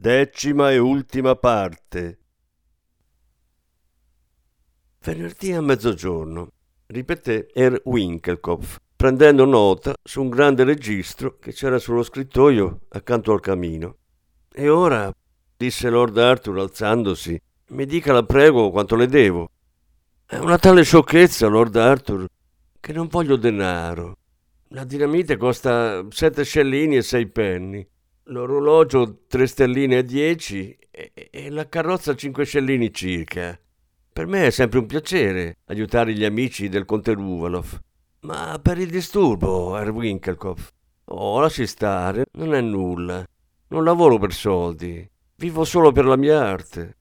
Decima e ultima parte. Venerdì a mezzogiorno, ripeté Er Winkelkopf, prendendo nota su un grande registro che c'era sullo scrittoio accanto al camino. E ora, disse Lord Arthur alzandosi, mi dica la prego quanto le devo. È una tale sciocchezza, Lord Arthur, che non voglio denaro. La dinamite costa sette scellini e sei penny, l'orologio tre stelline e dieci e, e la carrozza cinque scellini circa. Per me è sempre un piacere aiutare gli amici del conte Ruvaloff. Ma per il disturbo, Herr Winkelkopf. Oh, lasci stare, non è nulla. Non lavoro per soldi, vivo solo per la mia arte.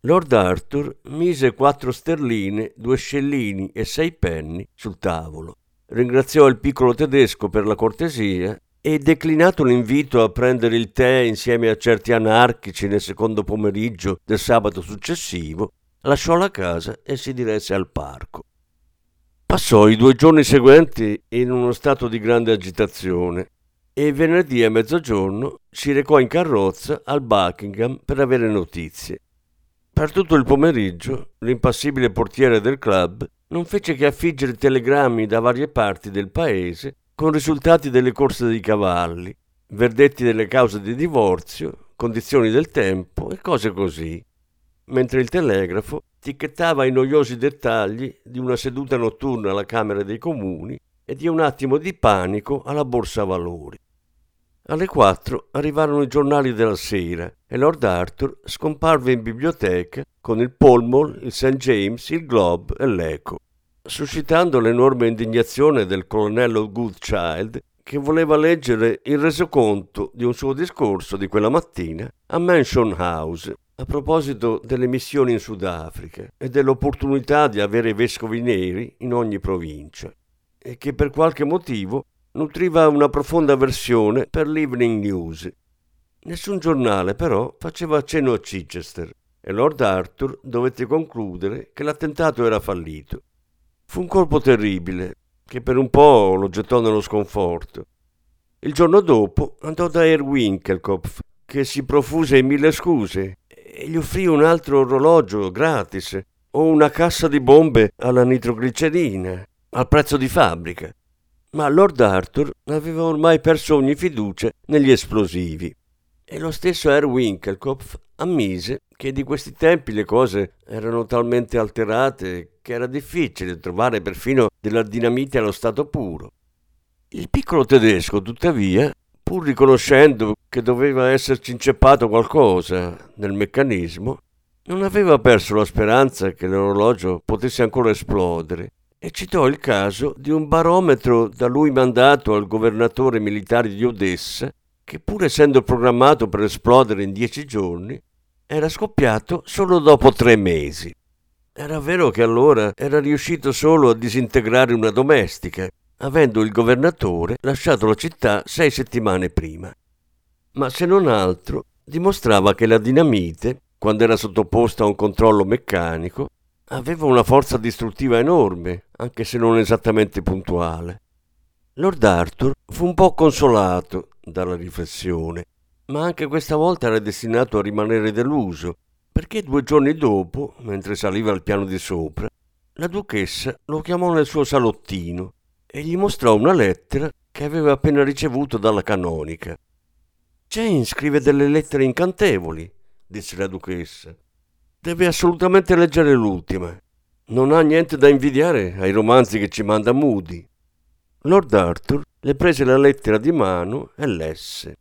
Lord Arthur mise quattro sterline, due scellini e sei penny sul tavolo ringraziò il piccolo tedesco per la cortesia e, declinato l'invito a prendere il tè insieme a certi anarchici nel secondo pomeriggio del sabato successivo, lasciò la casa e si diresse al parco. Passò i due giorni seguenti in uno stato di grande agitazione e venerdì a mezzogiorno si recò in carrozza al Buckingham per avere notizie. Per tutto il pomeriggio l'impassibile portiere del club non fece che affiggere telegrammi da varie parti del paese con risultati delle corse dei cavalli, verdetti delle cause di divorzio, condizioni del tempo e cose così, mentre il telegrafo ticchettava i noiosi dettagli di una seduta notturna alla Camera dei Comuni e di un attimo di panico alla Borsa Valori. Alle quattro arrivarono i giornali della sera e Lord Arthur scomparve in biblioteca con il Pall Mall, il St. James, il Globe e l'Eco, suscitando l'enorme indignazione del colonnello Goodchild che voleva leggere il resoconto di un suo discorso di quella mattina a Mansion House a proposito delle missioni in Sudafrica e dell'opportunità di avere vescovi neri in ogni provincia e che per qualche motivo nutriva una profonda avversione per l'Evening News. Nessun giornale però faceva cenno a Chichester e Lord Arthur dovette concludere che l'attentato era fallito. Fu un colpo terribile che per un po' lo gettò nello sconforto. Il giorno dopo andò da Herr Winkelkopf, che si profuse in mille scuse e gli offrì un altro orologio gratis o una cassa di bombe alla nitroglicerina al prezzo di fabbrica ma Lord Arthur aveva ormai perso ogni fiducia negli esplosivi. E lo stesso Herr Winkelkopf ammise che di questi tempi le cose erano talmente alterate che era difficile trovare perfino della dinamite allo stato puro. Il piccolo tedesco, tuttavia, pur riconoscendo che doveva esserci inceppato qualcosa nel meccanismo, non aveva perso la speranza che l'orologio potesse ancora esplodere e citò il caso di un barometro da lui mandato al governatore militare di Odessa, che pur essendo programmato per esplodere in dieci giorni, era scoppiato solo dopo tre mesi. Era vero che allora era riuscito solo a disintegrare una domestica, avendo il governatore lasciato la città sei settimane prima. Ma se non altro dimostrava che la dinamite, quando era sottoposta a un controllo meccanico, aveva una forza distruttiva enorme, anche se non esattamente puntuale. Lord Arthur fu un po' consolato dalla riflessione, ma anche questa volta era destinato a rimanere deluso, perché due giorni dopo, mentre saliva al piano di sopra, la duchessa lo chiamò nel suo salottino e gli mostrò una lettera che aveva appena ricevuto dalla canonica. Jane scrive delle lettere incantevoli, disse la duchessa. Deve assolutamente leggere l'ultima. Non ha niente da invidiare ai romanzi che ci manda Moody. Lord Arthur le prese la lettera di mano e lesse.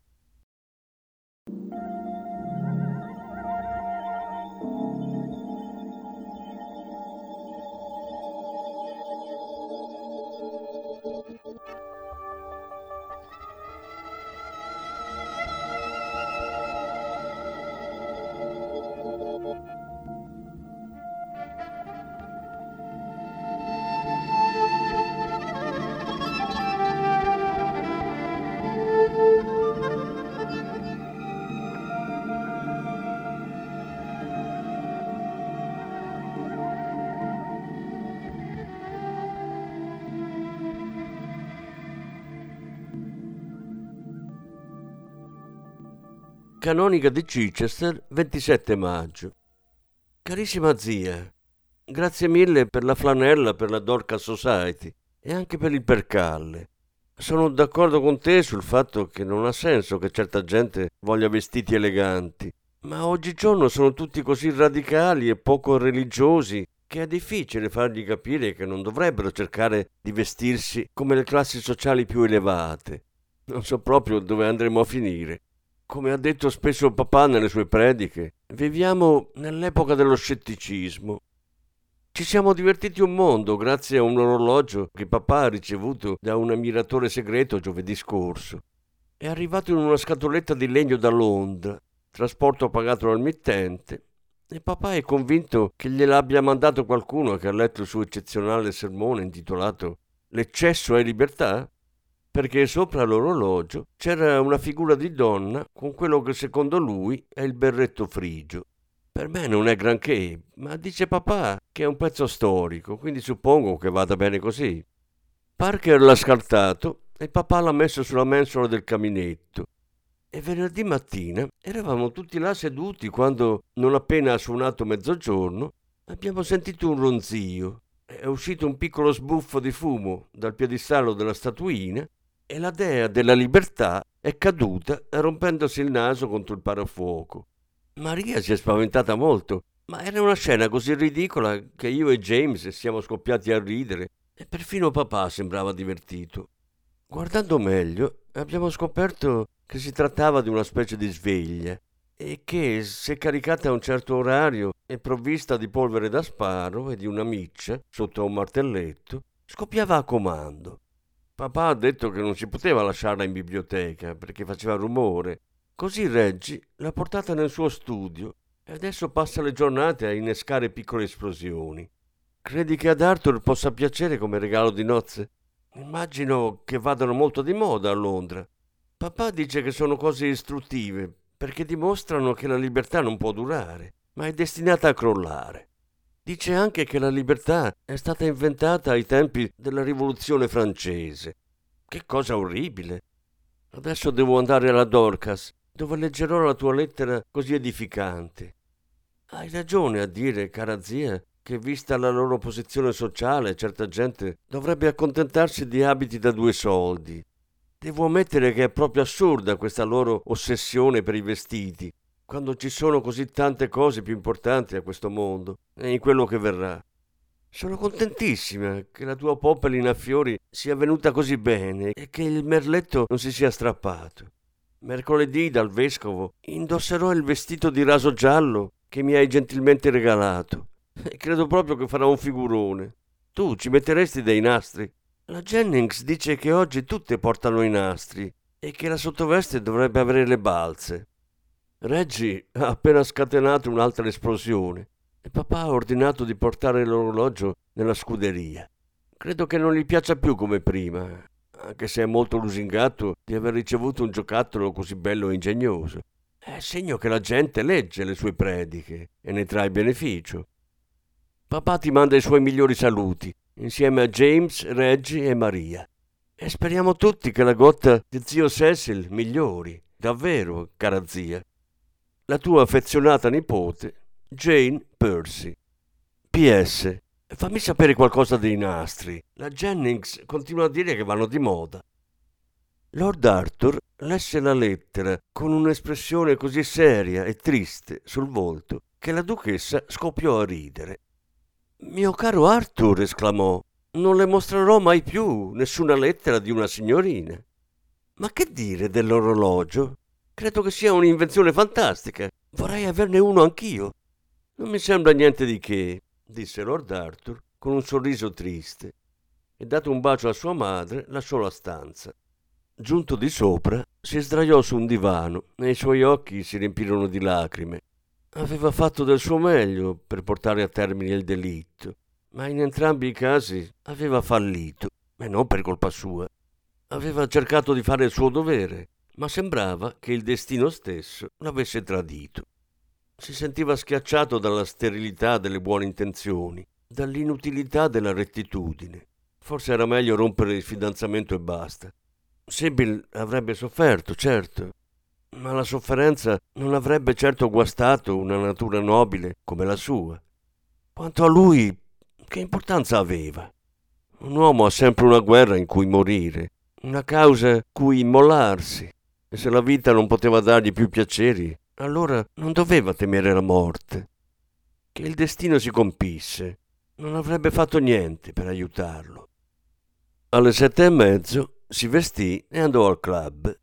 Canonica di Chichester, 27 maggio. Carissima zia, grazie mille per la flanella per la Dorcas Society e anche per il percalle. Sono d'accordo con te sul fatto che non ha senso che certa gente voglia vestiti eleganti, ma oggigiorno sono tutti così radicali e poco religiosi che è difficile fargli capire che non dovrebbero cercare di vestirsi come le classi sociali più elevate. Non so proprio dove andremo a finire. Come ha detto spesso papà nelle sue prediche, viviamo nell'epoca dello scetticismo ci siamo divertiti un mondo grazie a un orologio che papà ha ricevuto da un ammiratore segreto giovedì scorso. È arrivato in una scatoletta di legno da Londra, trasporto pagato dal mittente, e papà è convinto che gliel'abbia mandato qualcuno che ha letto il suo eccezionale sermone intitolato L'eccesso è libertà? Perché sopra l'orologio c'era una figura di donna con quello che secondo lui è il berretto frigio. Per me non è granché, ma dice papà che è un pezzo storico, quindi suppongo che vada bene così. Parker l'ha scartato e papà l'ha messo sulla mensola del caminetto. E venerdì mattina eravamo tutti là seduti quando, non appena ha suonato mezzogiorno, abbiamo sentito un ronzio. È uscito un piccolo sbuffo di fumo dal piedistallo della statuina e la dea della libertà è caduta rompendosi il naso contro il parafuoco. Maria si è spaventata molto, ma era una scena così ridicola che io e James siamo scoppiati a ridere e perfino papà sembrava divertito. Guardando meglio, abbiamo scoperto che si trattava di una specie di sveglia e che, se caricata a un certo orario e provvista di polvere da sparo e di una miccia sotto un martelletto, scoppiava a comando. Papà ha detto che non si poteva lasciarla in biblioteca perché faceva rumore Così Reggi l'ha portata nel suo studio e adesso passa le giornate a innescare piccole esplosioni. Credi che ad Arthur possa piacere come regalo di nozze? Immagino che vadano molto di moda a Londra. Papà dice che sono cose istruttive perché dimostrano che la libertà non può durare, ma è destinata a crollare. Dice anche che la libertà è stata inventata ai tempi della rivoluzione francese. Che cosa orribile! Adesso devo andare alla Dorcas dove leggerò la tua lettera così edificante. Hai ragione a dire, cara zia, che vista la loro posizione sociale, certa gente dovrebbe accontentarsi di abiti da due soldi. Devo ammettere che è proprio assurda questa loro ossessione per i vestiti, quando ci sono così tante cose più importanti a questo mondo e in quello che verrà. Sono contentissima che la tua popelina a fiori sia venuta così bene e che il merletto non si sia strappato. Mercoledì dal vescovo indosserò il vestito di raso giallo che mi hai gentilmente regalato e credo proprio che farà un figurone. Tu ci metteresti dei nastri? La Jennings dice che oggi tutte portano i nastri e che la sottoveste dovrebbe avere le balze. Reggie ha appena scatenato un'altra esplosione e papà ha ordinato di portare l'orologio nella scuderia. Credo che non gli piaccia più come prima anche se è molto lusingato di aver ricevuto un giocattolo così bello e ingegnoso. È segno che la gente legge le sue prediche e ne trae beneficio. Papà ti manda i suoi migliori saluti, insieme a James, Reggie e Maria. E speriamo tutti che la gotta di zio Cecil migliori, davvero, cara zia. La tua affezionata nipote, Jane Percy. PS. Fammi sapere qualcosa dei nastri. La Jennings continua a dire che vanno di moda. Lord Arthur lesse la lettera con un'espressione così seria e triste sul volto che la duchessa scoppiò a ridere. Mio caro Arthur, esclamò, non le mostrerò mai più nessuna lettera di una signorina. Ma che dire dell'orologio? Credo che sia un'invenzione fantastica. Vorrei averne uno anch'io. Non mi sembra niente di che disse Lord Arthur con un sorriso triste e dato un bacio a sua madre lasciò la stanza. Giunto di sopra, si sdraiò su un divano e i suoi occhi si riempirono di lacrime. Aveva fatto del suo meglio per portare a termine il delitto, ma in entrambi i casi aveva fallito, e non per colpa sua. Aveva cercato di fare il suo dovere, ma sembrava che il destino stesso l'avesse tradito. Si sentiva schiacciato dalla sterilità delle buone intenzioni, dall'inutilità della rettitudine. Forse era meglio rompere il fidanzamento e basta. Sibyl avrebbe sofferto, certo, ma la sofferenza non avrebbe certo guastato una natura nobile come la sua. Quanto a lui, che importanza aveva? Un uomo ha sempre una guerra in cui morire, una causa cui immolarsi, e se la vita non poteva dargli più piaceri, allora non doveva temere la morte. Che il destino si compisse, non avrebbe fatto niente per aiutarlo. Alle sette e mezzo si vestì e andò al club.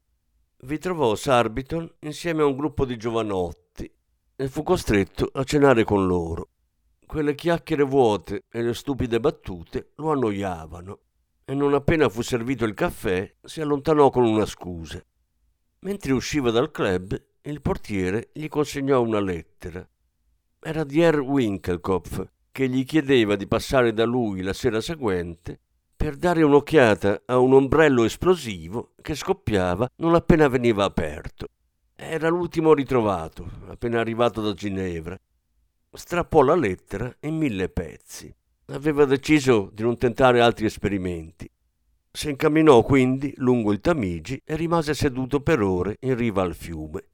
Vi trovò Sarbiton insieme a un gruppo di giovanotti e fu costretto a cenare con loro. Quelle chiacchiere vuote e le stupide battute lo annoiavano e non appena fu servito il caffè si allontanò con una scusa. Mentre usciva dal club, il portiere gli consegnò una lettera. Era di Herr Winkelkopf, che gli chiedeva di passare da lui la sera seguente per dare un'occhiata a un ombrello esplosivo che scoppiava non appena veniva aperto. Era l'ultimo ritrovato, appena arrivato da Ginevra, strappò la lettera in mille pezzi. Aveva deciso di non tentare altri esperimenti. Si incamminò quindi lungo il Tamigi e rimase seduto per ore in riva al fiume.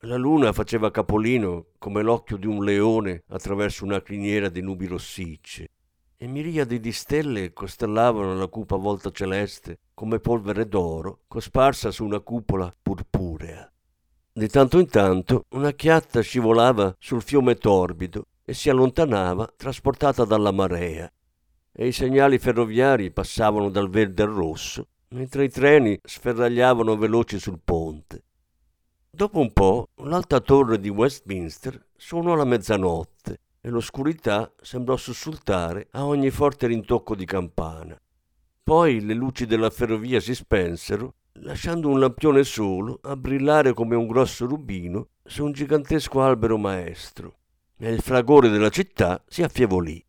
La luna faceva capolino come l'occhio di un leone attraverso una criniera di nubi rossicce e miriadi di stelle costellavano la cupa volta celeste come polvere d'oro cosparsa su una cupola purpurea. Di tanto in tanto una chiatta scivolava sul fiume torbido e si allontanava trasportata dalla marea, e i segnali ferroviari passavano dal verde al rosso, mentre i treni sferragliavano veloci sul ponte. Dopo un po' l'alta torre di Westminster suonò la mezzanotte e l'oscurità sembrò sussultare a ogni forte rintocco di campana. Poi le luci della ferrovia si spensero lasciando un lampione solo a brillare come un grosso rubino su un gigantesco albero maestro, e il fragore della città si affievolì.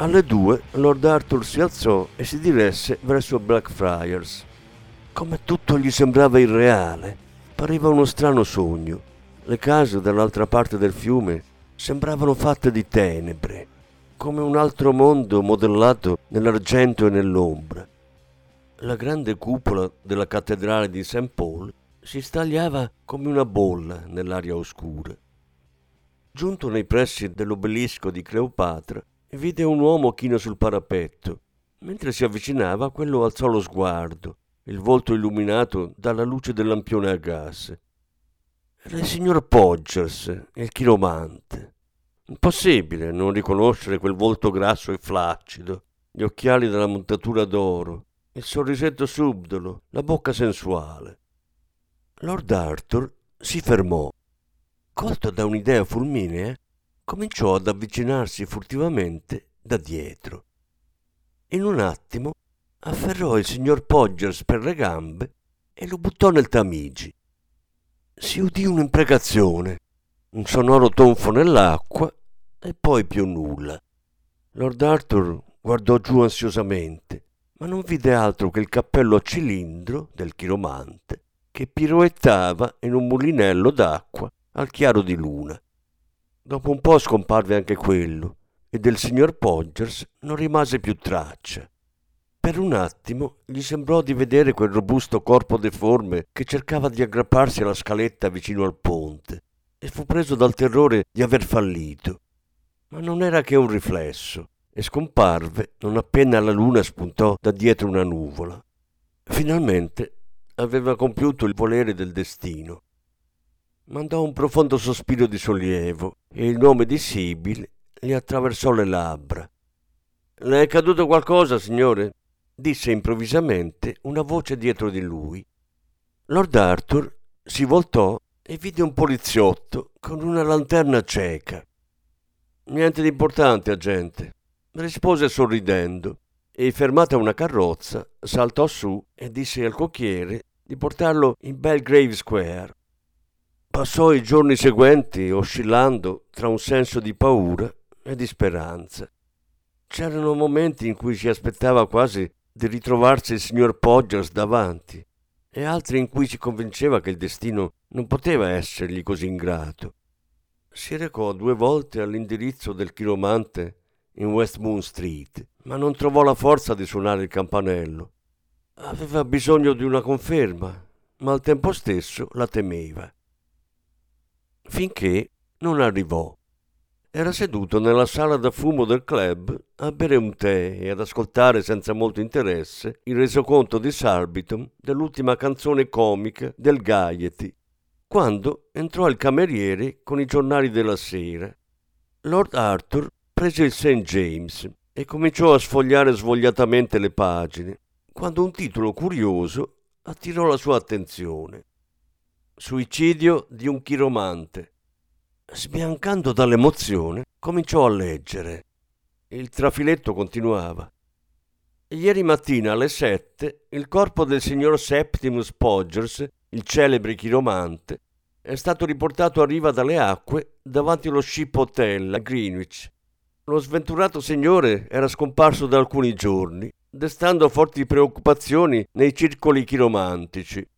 Alle due Lord Arthur si alzò e si diresse verso Blackfriars. Come tutto gli sembrava irreale, pareva uno strano sogno. Le case dall'altra parte del fiume sembravano fatte di tenebre, come un altro mondo modellato nell'argento e nell'ombra. La grande cupola della cattedrale di St. Paul si stagliava come una bolla nell'aria oscura. Giunto nei pressi dell'obelisco di Cleopatra, vide un uomo chino sul parapetto. Mentre si avvicinava, quello alzò lo sguardo, il volto illuminato dalla luce del lampione a gas. Era il signor Podgers, il chiromante. Impossibile non riconoscere quel volto grasso e flaccido, gli occhiali della montatura d'oro, il sorrisetto subdolo, la bocca sensuale. Lord Arthur si fermò. Colto da un'idea fulminea, cominciò ad avvicinarsi furtivamente da dietro. In un attimo afferrò il signor Podgers per le gambe e lo buttò nel Tamigi. Si udì un'imprecazione, un sonoro tonfo nell'acqua e poi più nulla. Lord Arthur guardò giù ansiosamente, ma non vide altro che il cappello a cilindro del chiromante che piroettava in un mulinello d'acqua al chiaro di luna. Dopo un po' scomparve anche quello e del signor Podgers non rimase più traccia. Per un attimo gli sembrò di vedere quel robusto corpo deforme che cercava di aggrapparsi alla scaletta vicino al ponte e fu preso dal terrore di aver fallito. Ma non era che un riflesso e scomparve non appena la luna spuntò da dietro una nuvola. Finalmente aveva compiuto il volere del destino mandò un profondo sospiro di sollievo e il nome di Sibyl gli attraversò le labbra. Le è caduto qualcosa, signore? disse improvvisamente una voce dietro di lui. Lord Arthur si voltò e vide un poliziotto con una lanterna cieca. Niente di importante, agente, rispose sorridendo e fermata una carrozza saltò su e disse al cocchiere di portarlo in Belgrave Square. Passò i giorni seguenti oscillando tra un senso di paura e di speranza. C'erano momenti in cui si aspettava quasi di ritrovarsi il signor Podgers davanti e altri in cui si convinceva che il destino non poteva essergli così ingrato. Si recò due volte all'indirizzo del chiromante in West Moon Street, ma non trovò la forza di suonare il campanello. Aveva bisogno di una conferma, ma al tempo stesso la temeva finché non arrivò. Era seduto nella sala da fumo del club a bere un tè e ad ascoltare senza molto interesse il resoconto di Sarbiton dell'ultima canzone comica del Gaiety, quando entrò il cameriere con i giornali della sera. Lord Arthur prese il St. James e cominciò a sfogliare svogliatamente le pagine, quando un titolo curioso attirò la sua attenzione. Suicidio di un chiromante. Sbiancando dall'emozione, cominciò a leggere. Il trafiletto continuava. Ieri mattina alle sette il corpo del signor Septimus Podgers, il celebre chiromante, è stato riportato a riva dalle acque davanti allo Ship Hotel a Greenwich. Lo sventurato signore era scomparso da alcuni giorni, destando forti preoccupazioni nei circoli chiromantici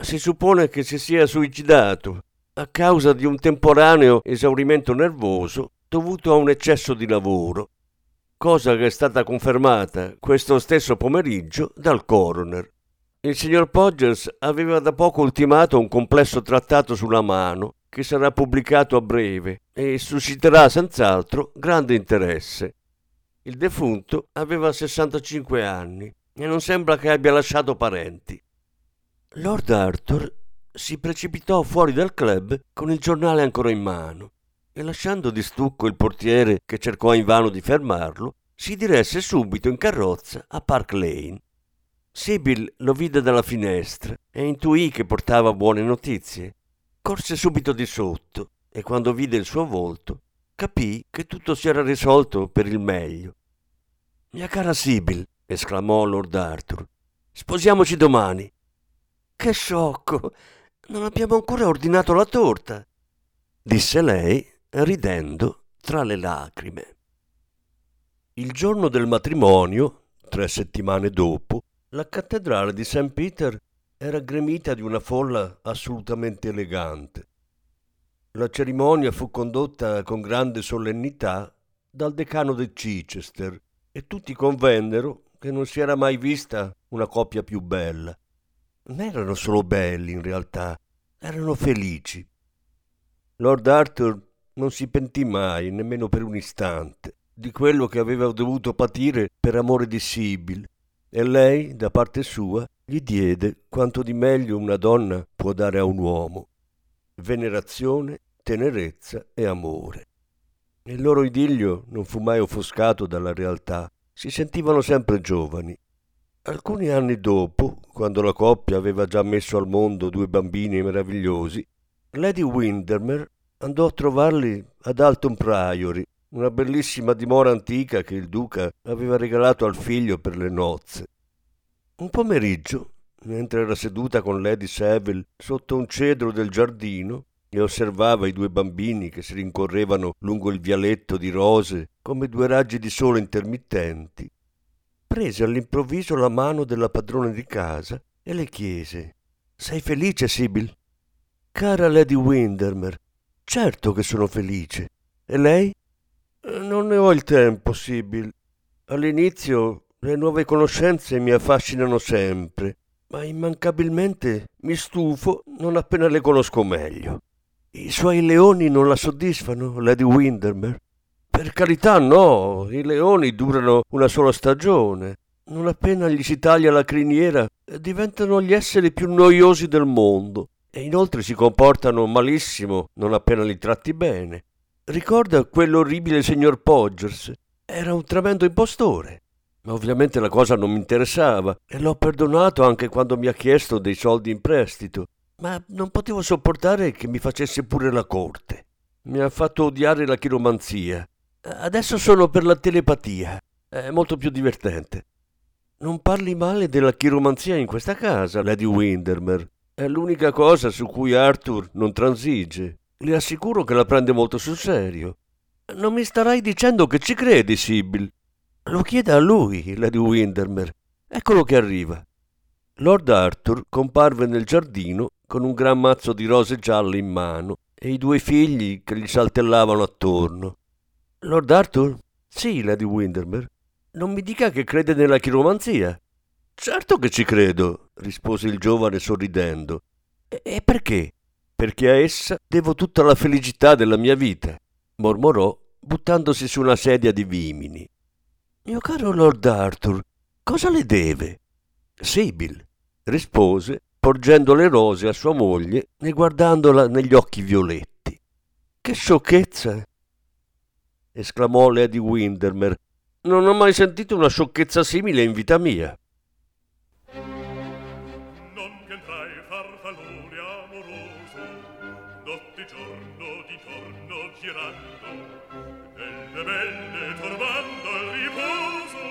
si suppone che si sia suicidato a causa di un temporaneo esaurimento nervoso dovuto a un eccesso di lavoro, cosa che è stata confermata questo stesso pomeriggio dal coroner. Il signor Podgers aveva da poco ultimato un complesso trattato sulla mano che sarà pubblicato a breve e susciterà senz'altro grande interesse. Il defunto aveva 65 anni e non sembra che abbia lasciato parenti. Lord Arthur si precipitò fuori dal club con il giornale ancora in mano e lasciando di stucco il portiere che cercò invano di fermarlo, si diresse subito in carrozza a Park Lane. Sibyl lo vide dalla finestra e intuì che portava buone notizie. Corse subito di sotto e quando vide il suo volto capì che tutto si era risolto per il meglio. Mia cara Sibyl, esclamò Lord Arthur, sposiamoci domani. Che sciocco! Non abbiamo ancora ordinato la torta, disse lei, ridendo tra le lacrime. Il giorno del matrimonio, tre settimane dopo, la cattedrale di St. Peter era gremita di una folla assolutamente elegante. La cerimonia fu condotta con grande solennità dal decano di Chichester e tutti convennero che non si era mai vista una coppia più bella. Non erano solo belli in realtà, erano felici. Lord Arthur non si pentì mai, nemmeno per un istante, di quello che aveva dovuto patire per amore di Sibyl, e lei, da parte sua, gli diede quanto di meglio una donna può dare a un uomo venerazione, tenerezza e amore. Il loro idillio non fu mai offuscato dalla realtà, si sentivano sempre giovani. Alcuni anni dopo, quando la coppia aveva già messo al mondo due bambini meravigliosi, Lady Windermere andò a trovarli ad Alton Priory, una bellissima dimora antica che il duca aveva regalato al figlio per le nozze. Un pomeriggio, mentre era seduta con Lady Saville sotto un cedro del giardino e osservava i due bambini che si rincorrevano lungo il vialetto di rose come due raggi di sole intermittenti, prese all'improvviso la mano della padrona di casa e le chiese Sei felice, Sibyl? Cara Lady Windermere, certo che sono felice. E lei? Eh, non ne ho il tempo, Sibyl. All'inizio le nuove conoscenze mi affascinano sempre, ma immancabilmente mi stufo non appena le conosco meglio. I suoi leoni non la soddisfano, Lady Windermere? Per carità no, i leoni durano una sola stagione. Non appena gli si taglia la criniera, diventano gli esseri più noiosi del mondo e inoltre si comportano malissimo non appena li tratti bene. Ricorda quell'orribile signor Podgers? Era un tremendo impostore. Ma ovviamente la cosa non mi interessava e l'ho perdonato anche quando mi ha chiesto dei soldi in prestito. Ma non potevo sopportare che mi facesse pure la corte. Mi ha fatto odiare la chiromanzia Adesso sono per la telepatia. È molto più divertente. Non parli male della chiromanzia in questa casa, Lady Windermere. È l'unica cosa su cui Arthur non transige. Le assicuro che la prende molto sul serio. Non mi starai dicendo che ci credi, Sibyl. Lo chieda a lui, Lady Windermere. Eccolo che arriva. Lord Arthur comparve nel giardino con un gran mazzo di rose gialle in mano e i due figli che gli saltellavano attorno. Lord Arthur? Sì, Lady Windermere. Non mi dica che crede nella chiromanzia. Certo che ci credo, rispose il giovane sorridendo. E, perché? Perché a essa devo tutta la felicità della mia vita, mormorò, buttandosi su una sedia di vimini. Mio caro Lord Arthur, cosa le deve? Sibyl, rispose, porgendo le rose a sua moglie e guardandola negli occhi violetti. Che sciocchezza! Esclamò Lady Windermere. Non ho mai sentito una sciocchezza simile in vita mia. Non che farfallone amoroso, notte giorno di torno girando, delle belle turbando il riposo,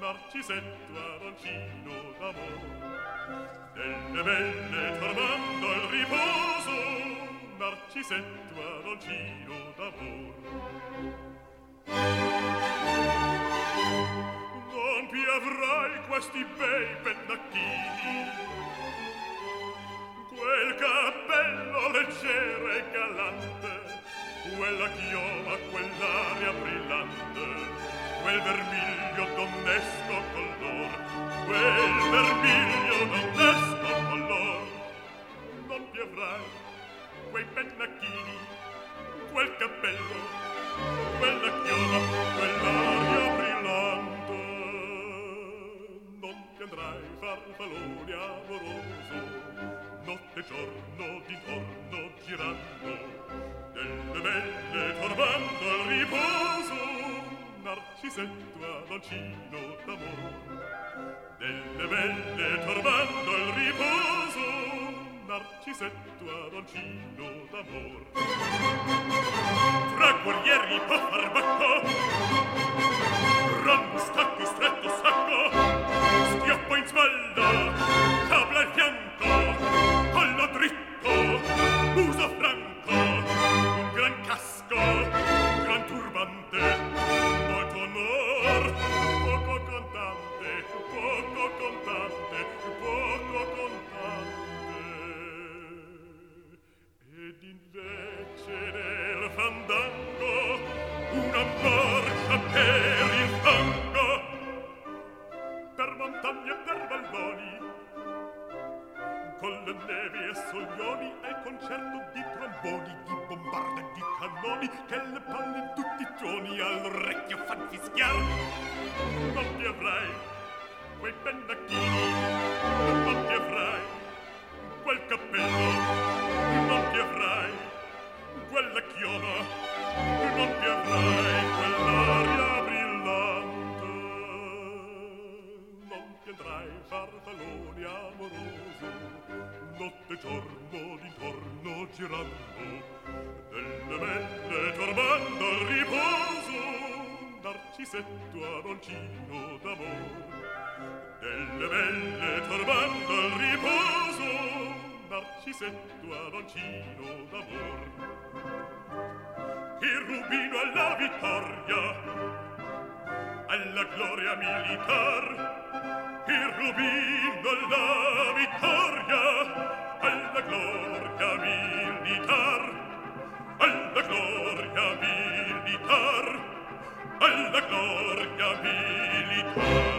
narcisetto avancino d'amore. Delle belle turbando il riposo, narcisetto avancino d'amore. Non più avrai questi bei pennacchini, quel cappello leggero e galante, quella chioma, quell'aria brillante, quel vermiglio donnesco color, quel vermiglio donnesco color. Non più avrai quei pennacchini, quel cappello quella chioma, quell'aria brillante. Non ti andrai farfallone amoroso, notte e giorno d'intorno girando, delle belle turbando il riposo, narcisetto adoncino d'amor. Delle belle turbando il riposo, Narcisetto ad oncino d'amor. Fra guerrieri può far bacco Ron stacco stretto sacco Schioppo in spalla pantalone amoroso notte e giorno d'intorno girando delle belle turbando al riposo narcisetto aroncino d'amor. Delle belle turbando al riposo narcisetto aroncino d'amor. Il rubino alla vittoria alla gloria militar il rubino alla vittoria alla gloria militar alla gloria militar alla gloria militar.